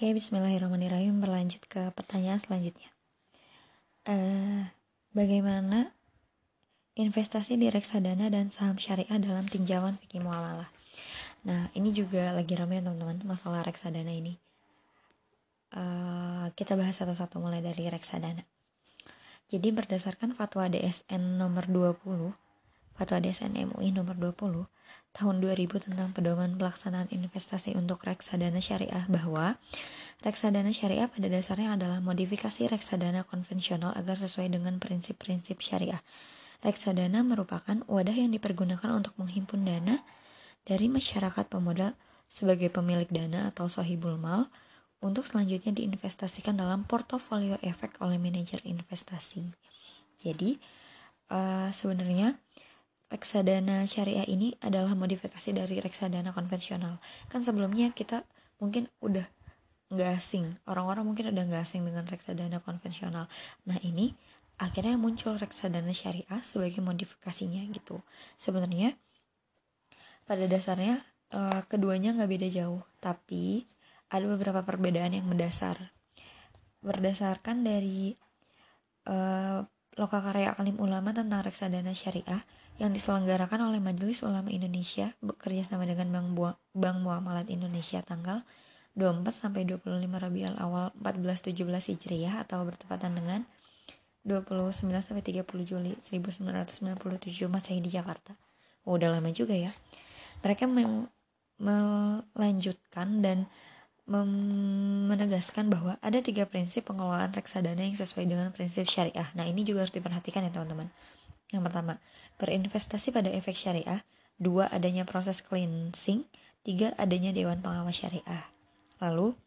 Oke, bismillahirrahmanirrahim. Berlanjut ke pertanyaan selanjutnya. Uh, bagaimana investasi di reksadana dan saham syariah dalam tinjauan fikih muamalah? Nah, ini juga lagi ramai teman-teman masalah reksadana ini. Uh, kita bahas satu-satu mulai dari reksadana. Jadi berdasarkan fatwa DSN nomor 20 Fatwa DSN MUI nomor 20 tahun 2000 tentang pedoman pelaksanaan investasi untuk reksadana syariah bahwa reksadana syariah pada dasarnya adalah modifikasi reksadana konvensional agar sesuai dengan prinsip-prinsip syariah. Reksadana merupakan wadah yang dipergunakan untuk menghimpun dana dari masyarakat pemodal sebagai pemilik dana atau sohibul mal untuk selanjutnya diinvestasikan dalam portofolio efek oleh manajer investasi. Jadi uh, sebenarnya reksadana syariah ini adalah modifikasi dari reksadana konvensional. Kan sebelumnya kita mungkin udah nggak asing, orang-orang mungkin udah nggak asing dengan reksadana konvensional. Nah ini akhirnya muncul reksadana syariah sebagai modifikasinya gitu. Sebenarnya pada dasarnya uh, keduanya nggak beda jauh, tapi ada beberapa perbedaan yang mendasar. Berdasarkan dari uh, Lokakarya Akalim Ulama tentang reksadana syariah, yang diselenggarakan oleh Majelis Ulama Indonesia bekerja sama dengan Bank, Bank Muamalat Indonesia tanggal 24 sampai 25 Rabiul Awal 1417 Hijriah atau bertepatan dengan 29 sampai 30 Juli 1997 Masehi di Jakarta. Oh, udah lama juga ya. Mereka melanjutkan dan menegaskan bahwa ada tiga prinsip pengelolaan reksadana yang sesuai dengan prinsip syariah. Nah, ini juga harus diperhatikan ya teman-teman. Yang pertama, berinvestasi pada efek syariah. Dua, adanya proses cleansing. Tiga, adanya Dewan Pengawas Syariah. Lalu,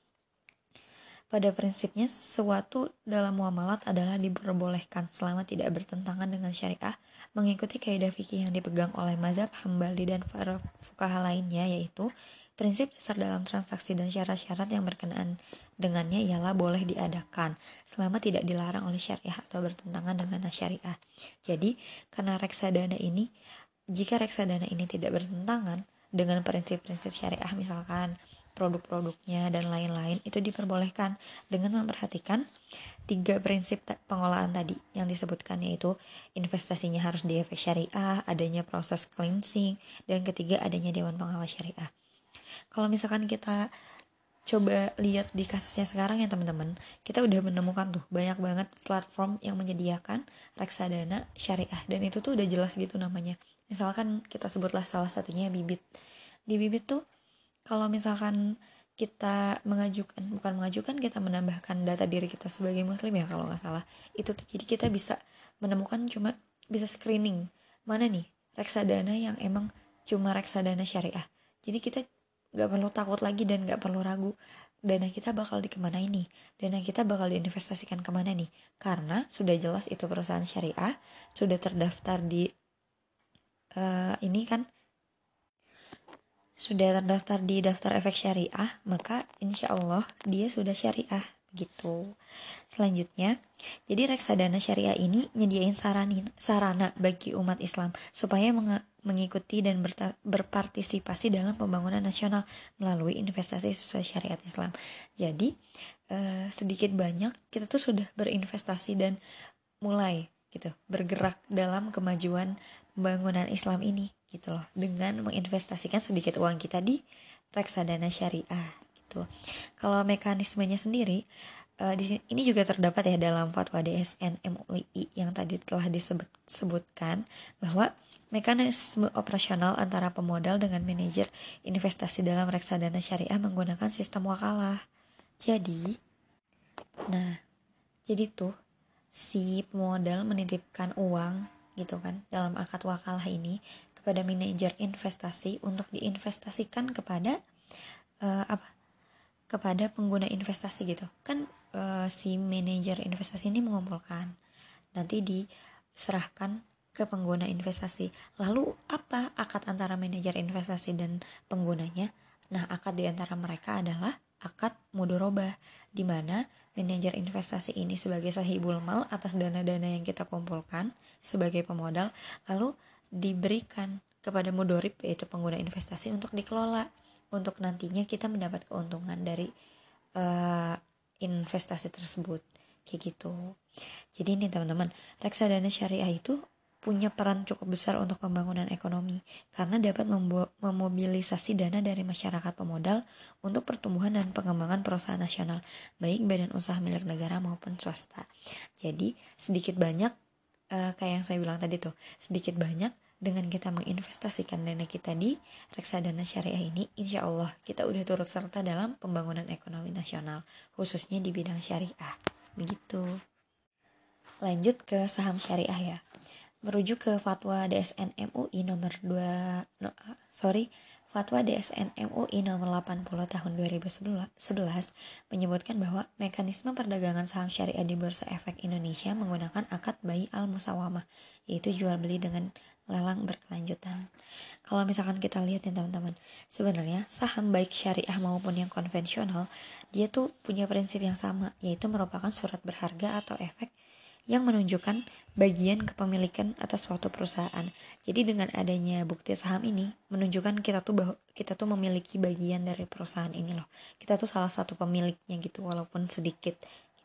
pada prinsipnya, sesuatu dalam muamalat adalah diperbolehkan selama tidak bertentangan dengan syariah, mengikuti kaidah fikih yang dipegang oleh mazhab Hambali dan para fukaha lainnya, yaitu prinsip dasar dalam transaksi dan syarat-syarat yang berkenaan dengannya ialah boleh diadakan selama tidak dilarang oleh syariah atau bertentangan dengan syariah. Jadi, karena reksadana ini jika reksadana ini tidak bertentangan dengan prinsip-prinsip syariah misalkan produk-produknya dan lain-lain itu diperbolehkan dengan memperhatikan tiga prinsip pengelolaan tadi yang disebutkan yaitu investasinya harus di efek syariah, adanya proses cleansing, dan ketiga adanya dewan pengawas syariah. Kalau misalkan kita coba lihat di kasusnya sekarang ya teman-teman kita udah menemukan tuh banyak banget platform yang menyediakan reksadana syariah. Dan itu tuh udah jelas gitu namanya. Misalkan kita sebutlah salah satunya bibit. Di bibit tuh kalau misalkan kita mengajukan bukan mengajukan kita menambahkan data diri kita sebagai muslim ya kalau nggak salah. Itu tuh jadi kita bisa menemukan cuma bisa screening mana nih reksadana yang emang cuma reksadana syariah. Jadi kita gak perlu takut lagi dan gak perlu ragu. Dana kita bakal dikemana ini? Dana kita bakal diinvestasikan ke mana nih? Karena sudah jelas itu perusahaan syariah sudah terdaftar di uh, ini kan sudah terdaftar di daftar efek syariah maka insya Allah dia sudah syariah gitu. Selanjutnya, jadi reksadana syariah ini nyediain saranin, sarana bagi umat Islam supaya mengikuti dan berpartisipasi dalam pembangunan nasional melalui investasi sesuai syariat Islam. Jadi, eh, sedikit banyak kita tuh sudah berinvestasi dan mulai gitu bergerak dalam kemajuan pembangunan Islam ini gitu loh dengan menginvestasikan sedikit uang kita di reksadana syariah gitu. Kalau mekanismenya sendiri uh, di sini ini juga terdapat ya dalam fatwa DSN MUI yang tadi telah disebutkan bahwa mekanisme operasional antara pemodal dengan manajer investasi dalam reksadana syariah menggunakan sistem wakalah. Jadi, nah, jadi tuh si pemodal menitipkan uang gitu kan dalam akad wakalah ini kepada manajer investasi untuk diinvestasikan kepada uh, apa kepada pengguna investasi gitu kan uh, si manajer investasi ini mengumpulkan nanti diserahkan ke pengguna investasi. Lalu apa akad antara manajer investasi dan penggunanya? Nah akad di antara mereka adalah akad mudoroba di mana manajer investasi ini sebagai sahibul mal atas dana-dana yang kita kumpulkan sebagai pemodal lalu diberikan kepada mudorib yaitu pengguna investasi untuk dikelola untuk nantinya kita mendapat keuntungan dari uh, investasi tersebut. Kayak gitu. Jadi ini teman-teman reksadana syariah itu punya peran cukup besar untuk pembangunan ekonomi karena dapat memobilisasi dana dari masyarakat pemodal untuk pertumbuhan dan pengembangan perusahaan nasional, baik badan usaha milik negara maupun swasta. Jadi sedikit banyak uh, kayak yang saya bilang tadi tuh, sedikit banyak dengan kita menginvestasikan dana kita di reksadana syariah ini, insya Allah kita udah turut serta dalam pembangunan ekonomi nasional, khususnya di bidang syariah. Begitu. Lanjut ke saham syariah ya. Merujuk ke fatwa DSN MUI nomor 2 no, sorry, Fatwa DSN MUI nomor 80 tahun 2011 menyebutkan bahwa mekanisme perdagangan saham syariah di Bursa Efek Indonesia menggunakan akad bayi al-musawamah, yaitu jual beli dengan lelang berkelanjutan. Kalau misalkan kita lihat ya teman-teman, sebenarnya saham baik syariah maupun yang konvensional, dia tuh punya prinsip yang sama, yaitu merupakan surat berharga atau efek yang menunjukkan bagian kepemilikan atas suatu perusahaan. Jadi dengan adanya bukti saham ini menunjukkan kita tuh bahwa kita tuh memiliki bagian dari perusahaan ini loh. Kita tuh salah satu pemiliknya gitu walaupun sedikit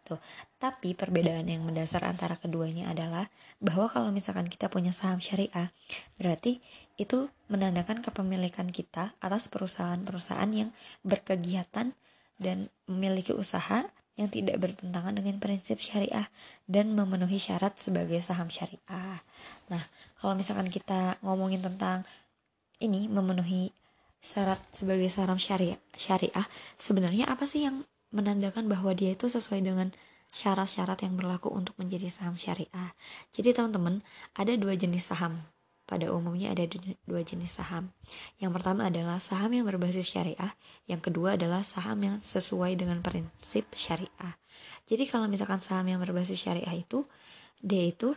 gitu. Tapi perbedaan yang mendasar antara keduanya adalah bahwa kalau misalkan kita punya saham syariah, berarti itu menandakan kepemilikan kita atas perusahaan-perusahaan yang berkegiatan dan memiliki usaha yang tidak bertentangan dengan prinsip syariah dan memenuhi syarat sebagai saham syariah. Nah, kalau misalkan kita ngomongin tentang ini memenuhi syarat sebagai saham syariah, syariah sebenarnya apa sih yang menandakan bahwa dia itu sesuai dengan syarat-syarat yang berlaku untuk menjadi saham syariah. Jadi teman-teman, ada dua jenis saham. Pada umumnya ada dua jenis saham. Yang pertama adalah saham yang berbasis syariah, yang kedua adalah saham yang sesuai dengan prinsip syariah. Jadi kalau misalkan saham yang berbasis syariah itu, dia itu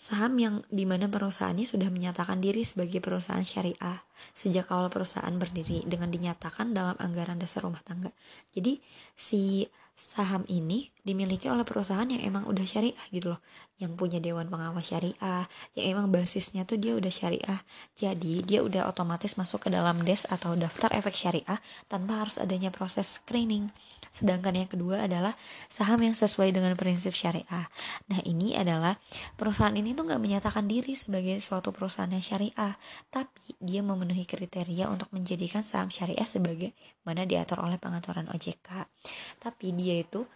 Saham yang di mana perusahaannya sudah menyatakan diri sebagai perusahaan syariah sejak awal perusahaan berdiri dengan dinyatakan dalam anggaran dasar rumah tangga. Jadi si saham ini dimiliki oleh perusahaan yang emang udah syariah gitu loh. Yang punya dewan pengawas syariah yang emang basisnya tuh dia udah syariah. Jadi dia udah otomatis masuk ke dalam des atau daftar efek syariah tanpa harus adanya proses screening. Sedangkan yang kedua adalah saham yang sesuai dengan prinsip syariah. Nah ini adalah perusahaan ini tuh nggak menyatakan diri sebagai suatu perusahaan yang syariah tapi dia memenuhi kriteria untuk menjadikan saham syariah sebagai mana diatur oleh pengaturan OJK tapi dia itu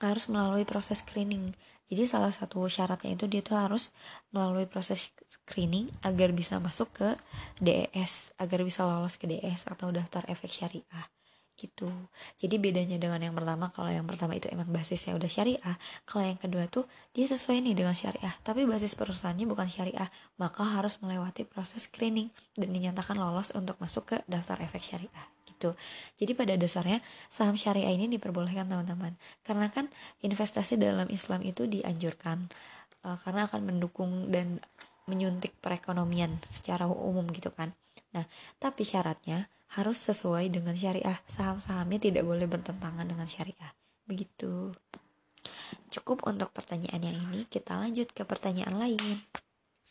harus melalui proses screening. Jadi salah satu syaratnya itu dia tuh harus melalui proses screening agar bisa masuk ke DES, agar bisa lolos ke DES atau daftar efek syariah gitu. Jadi bedanya dengan yang pertama, kalau yang pertama itu emang basisnya udah syariah, kalau yang kedua tuh dia sesuai nih dengan syariah, tapi basis perusahaannya bukan syariah, maka harus melewati proses screening dan dinyatakan lolos untuk masuk ke daftar efek syariah gitu. Jadi pada dasarnya saham syariah ini diperbolehkan teman-teman. Karena kan investasi dalam Islam itu dianjurkan uh, karena akan mendukung dan menyuntik perekonomian secara umum gitu kan. Nah, tapi syaratnya harus sesuai dengan syariah. Saham-sahamnya tidak boleh bertentangan dengan syariah. Begitu. Cukup untuk pertanyaan yang ini, kita lanjut ke pertanyaan lain.